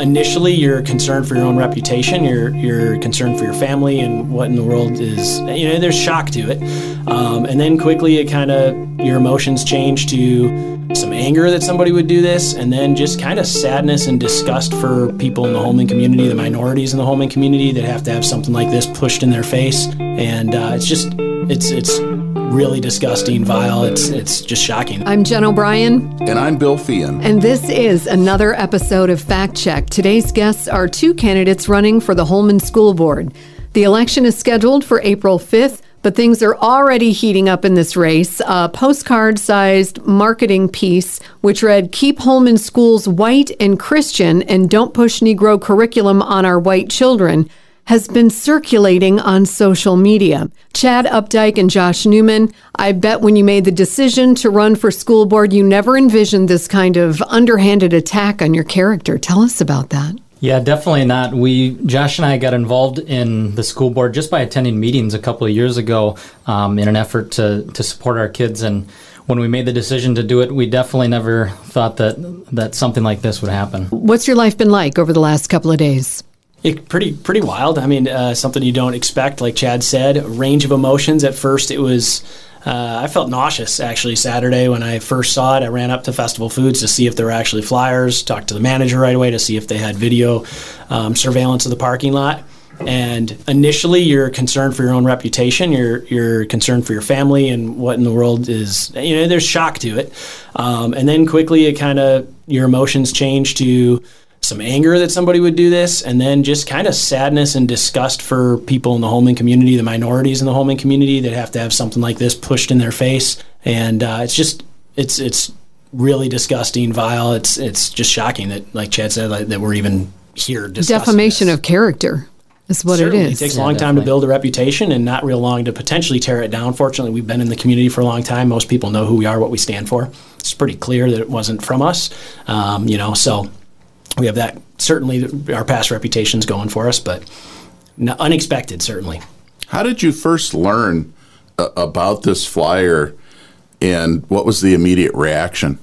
initially you're concerned for your own reputation you're you're concerned for your family and what in the world is you know there's shock to it. Um, and then quickly it kind of your emotions change to some anger that somebody would do this and then just kind of sadness and disgust for people in the Holmen community the minorities in the Holmen community that have to have something like this pushed in their face. And uh, it's just it's it's really disgusting, vile. It's it's just shocking. I'm Jen O'Brien. And I'm Bill Feehan. And this is another episode of Fact Check. Today's guests are two candidates running for the Holmen School Board. The election is scheduled for April 5th. But things are already heating up in this race. A postcard sized marketing piece, which read Keep Holmen schools white and Christian and don't push Negro curriculum on our white children, has been circulating on social media. Chad Updike and Josh Newman, I bet when you made the decision to run for school board, you never envisioned this kind of underhanded attack on your character. Tell us about that. Yeah, definitely not. We Josh and I got involved in the school board just by attending meetings a couple of years ago um, in an effort to to support our kids. And when we made the decision to do it, we definitely never thought that that something like this would happen. What's your life been like over the last couple of days? It, pretty pretty wild. I mean, uh, something you don't expect. Like Chad said, range of emotions. At first, it was uh, I felt nauseous actually Saturday when I first saw it. I ran up to Festival Foods to see if there were actually flyers. Talked to the manager right away to see if they had video um, surveillance of the parking lot. And initially, you're concerned for your own reputation. You're you're concerned for your family and what in the world is. You know, there's shock to it. Um, and then quickly, it kind of your emotions change to some anger that somebody would do this, and then just kind of sadness and disgust for people in the Holmen community, the minorities in the Holmen community that have to have something like this pushed in their face. And uh, it's just, it's it's really disgusting, vile. It's it's just shocking that, like Chad said, like, that we're even here. Defamation this. of character is what Certainly. it is. It takes a long time to build a reputation and not real long to potentially tear it down. Fortunately, we've been in the community for a long time. Most people know who we are, what we stand for. It's pretty clear that it wasn't from us, um, you know. So we have that. Certainly, our past reputation's going for us, but unexpected, certainly. How did you first learn uh, about this flyer, and what was the immediate reaction?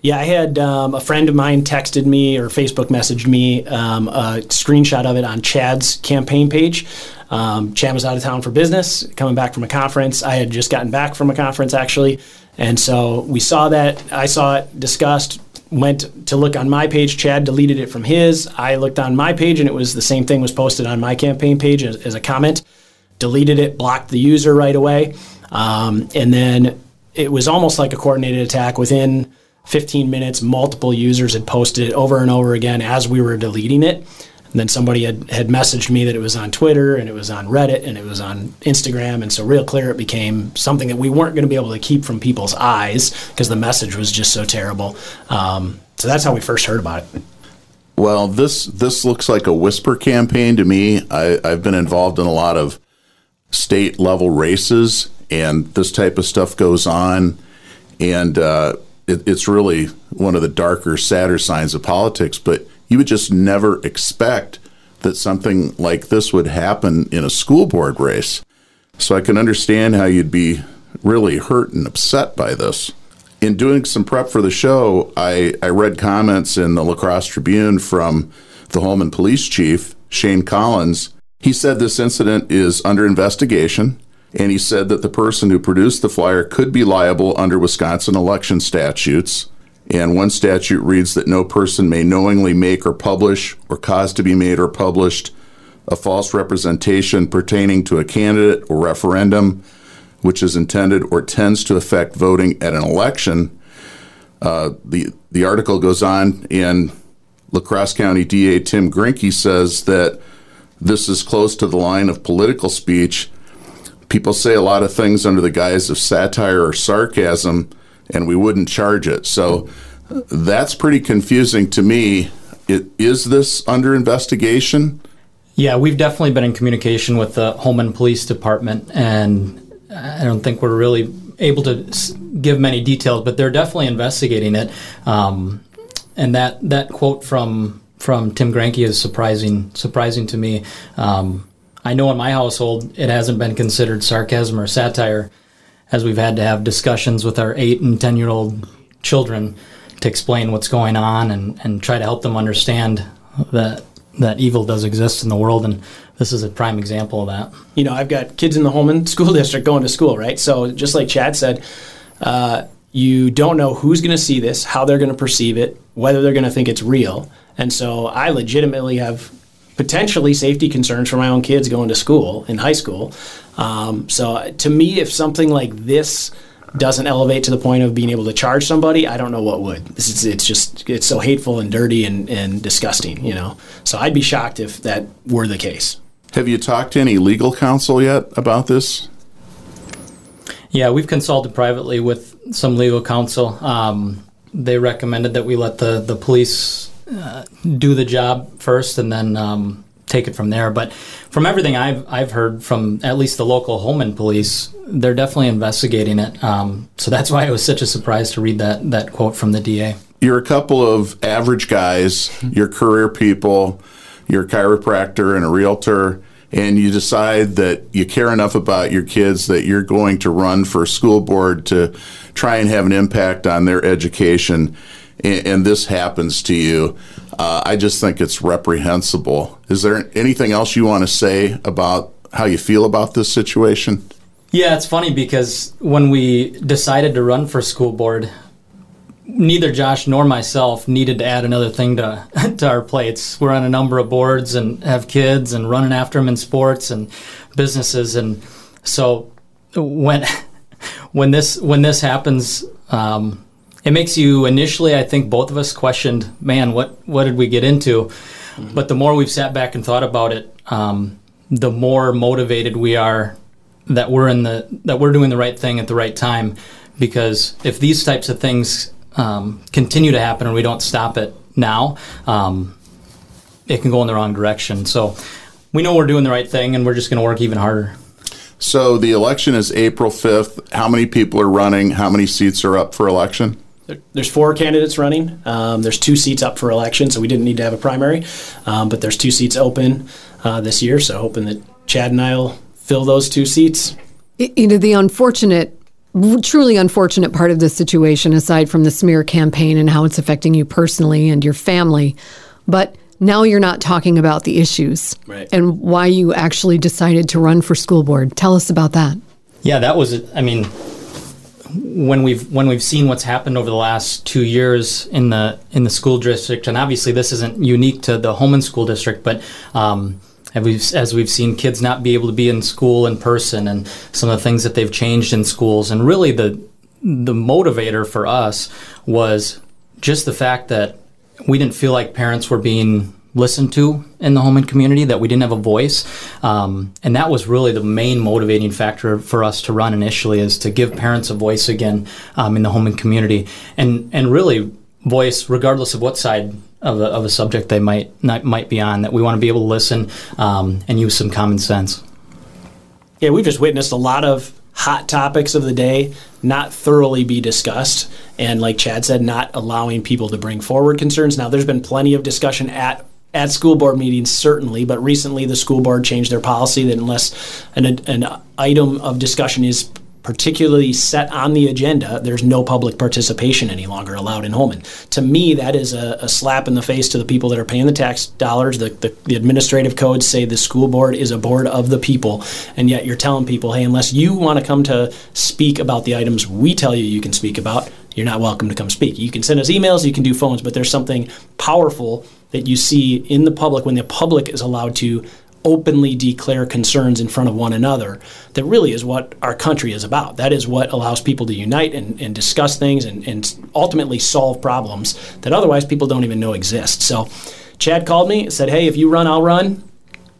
Yeah, I had um, a friend of mine texted me or Facebook messaged me um, a screenshot of it on Chad's campaign page. Um, Chad was out of town for business, coming back from a conference. I had just gotten back from a conference actually, and so we saw that. I saw it, discussed, went to look on my page. Chad deleted it from his. I looked on my page, and it was the same thing was posted on my campaign page as, as a comment. Deleted it, blocked the user right away, um, and then it was almost like a coordinated attack. Within 15 minutes, multiple users had posted it over and over again as we were deleting it. And then somebody had, had messaged me that it was on Twitter and it was on Reddit and it was on Instagram. And so, real clear, it became something that we weren't going to be able to keep from people's eyes because the message was just so terrible. Um, so, that's how we first heard about it. Well, this this looks like a whisper campaign to me. I, I've been involved in a lot of state level races, and this type of stuff goes on. And uh, it, it's really one of the darker, sadder signs of politics. But you would just never expect that something like this would happen in a school board race. So I can understand how you'd be really hurt and upset by this. In doing some prep for the show, I, I read comments in the La Crosse Tribune from the Holmen police chief, Shane Collins. He said this incident is under investigation, and he said that the person who produced the flyer could be liable under Wisconsin election statutes. And one statute reads that no person may knowingly make or publish or cause to be made or published a false representation pertaining to a candidate or referendum which is intended or tends to affect voting at an election. Uh, the the article goes on, and La Crosse County DA Tim Gruenke says that this is close to the line of political speech. People say a lot of things under the guise of satire or sarcasm, and we wouldn't charge it. So that's pretty confusing to me. It, is this under investigation? Yeah, we've definitely been in communication with the Holmen Police Department, and I don't think we're really able to give many details, but they're definitely investigating it. Um, and that that quote from from Tim Gruenke is surprising surprising to me. Um, I know in my household it hasn't been considered sarcasm or satire, as we've had to have discussions with our eight and ten year old children to explain what's going on and, and try to help them understand that that evil does exist in the world and this is a prime example of that. You know, I've got kids in the Holmen school district going to school, right? So just like Chad said, uh, you don't know who's going to see this, how they're going to perceive it, whether they're going to think it's real. And so I legitimately have potentially safety concerns for my own kids going to school in high school. Um, so to me, if something like this doesn't elevate to the point of being able to charge somebody, I don't know what would. This is, it's just it's so hateful and dirty and, and disgusting, you know. So I'd be shocked if that were the case. Have you talked to any legal counsel yet about this? Yeah, we've consulted privately with some legal counsel. Um, they recommended that we let the the police uh, do the job first, and then um, take it from there. But from everything I've I've heard from at least the local Holmen police, they're definitely investigating it. Um, so that's why it was such a surprise to read that that quote from the DA. You're a couple of average guys. You're career people. You're a chiropractor and a realtor. And you decide that you care enough about your kids that you're going to run for school board to try and have an impact on their education and, and this happens to you, uh, I just think it's reprehensible. Is there anything else you want to say about how you feel about this situation? Yeah, it's funny because when we decided to run for school board, neither Josh nor myself needed to add another thing to to our plates. We're on a number of boards and have kids and running after them in sports and businesses, and so when when this when this happens, um, it makes you initially i think both of us questioned man what what did we get into mm-hmm. but the more we've sat back and thought about it um, the more motivated we are that we're in the that we're doing the right thing at the right time because if these types of things um, continue to happen and we don't stop it now um, it can go in the wrong direction so we know we're doing the right thing and we're just going to work even harder so the election is April 5th. How many people are running? How many seats are up for election? There's four candidates running. Um, there's two seats up for election, so we didn't need to have a primary. Um, but there's two seats open uh, this year, so hoping that Chad and I will fill those two seats. You know, the unfortunate, truly unfortunate part of this situation, aside from the smear campaign and how it's affecting you personally and your family, but now you're not talking about the issues right. and why you actually decided to run for school board. Tell us about that. Yeah, that was, I mean, when we've when we've seen what's happened over the last two years in the in the school district, and obviously this isn't unique to the Holmen School District, but um, as we've, as we've seen kids not be able to be in school in person, and some of the things that they've changed in schools, and really the the motivator for us was just the fact that we didn't feel like parents were being listened to in the Holmen community, that we didn't have a voice. Um, and that was really the main motivating factor for us to run initially is to give parents a voice again um, in the Holmen community. And, and really voice, regardless of what side of a, of a subject they might, not, might be on, that we want to be able to listen um, and use some common sense. Yeah, we've just witnessed a lot of hot topics of the day not thoroughly be discussed and like chad said not allowing people to bring forward concerns now there's been plenty of discussion at at school board meetings, certainly, but recently the school board changed their policy that unless an, an item of discussion is particularly set on the agenda, there's no public participation any longer allowed in Holmen. To me, that is a, a, slap in the face to the people that are paying the tax dollars. The, the, the, administrative codes say the school board is a board of the people, and yet you're telling people, hey, unless you want to come to speak about the items we tell you you can speak about, you're not welcome to come speak. You can send us emails, you can do phones, but there's something powerful that you see in the public when the public is allowed to openly declare concerns in front of one another that really is what our country is about. That is what allows people to unite and, and discuss things and, and ultimately solve problems that otherwise people don't even know exist. So Chad called me, said, Hey, if you run, I'll run.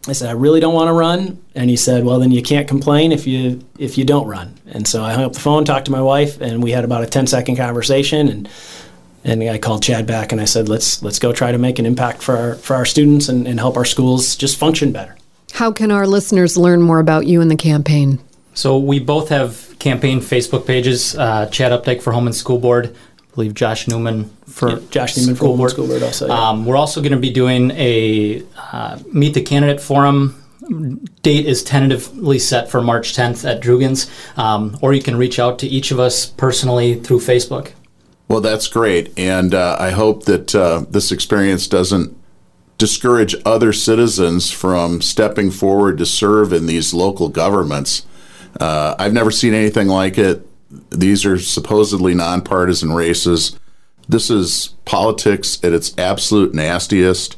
I said, I really don't want to run. And he said, Well, then you can't complain if you if you don't run. And so I hung up the phone, talked to my wife, and we had about a 10 second conversation and and I called Chad back and I said, let's let's go try to make an impact for our for our students and, and help our schools just function better. How can our listeners learn more about you and the campaign? So we both have campaign Facebook pages. Uh, Chad Updike for Holmen School Board. I believe Josh Newman for yeah, Josh Newman School for Board. School Board also. Yeah. Um, we're also going to be doing a uh, Meet the Candidate Forum date is tentatively set for March 10th at Drugan's, um, or you can reach out to each of us personally through Facebook. Well, that's great. And uh, I hope that uh, this experience doesn't discourage other citizens from stepping forward to serve in these local governments. Uh, I've never seen anything like it. These are supposedly nonpartisan races. This is politics at its absolute nastiest.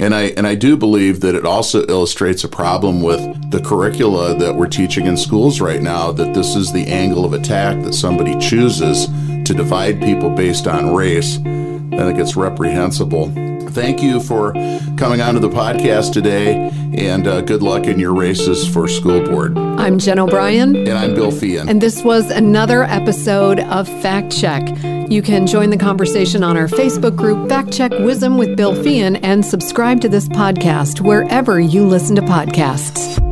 And I and I do believe that it also illustrates a problem with the curricula that we're teaching in schools right now that this is the angle of attack that somebody chooses to divide people based on race, then it gets reprehensible. Thank you for coming onto the podcast today, and uh, good luck in your races for school board. I'm Jen O'Brien. And I'm Bill Feehan. And this was another episode of Fact Check. You can join the conversation on our Facebook group, Fact Check Wisdom with Bill Feehan, and subscribe to this podcast wherever you listen to podcasts.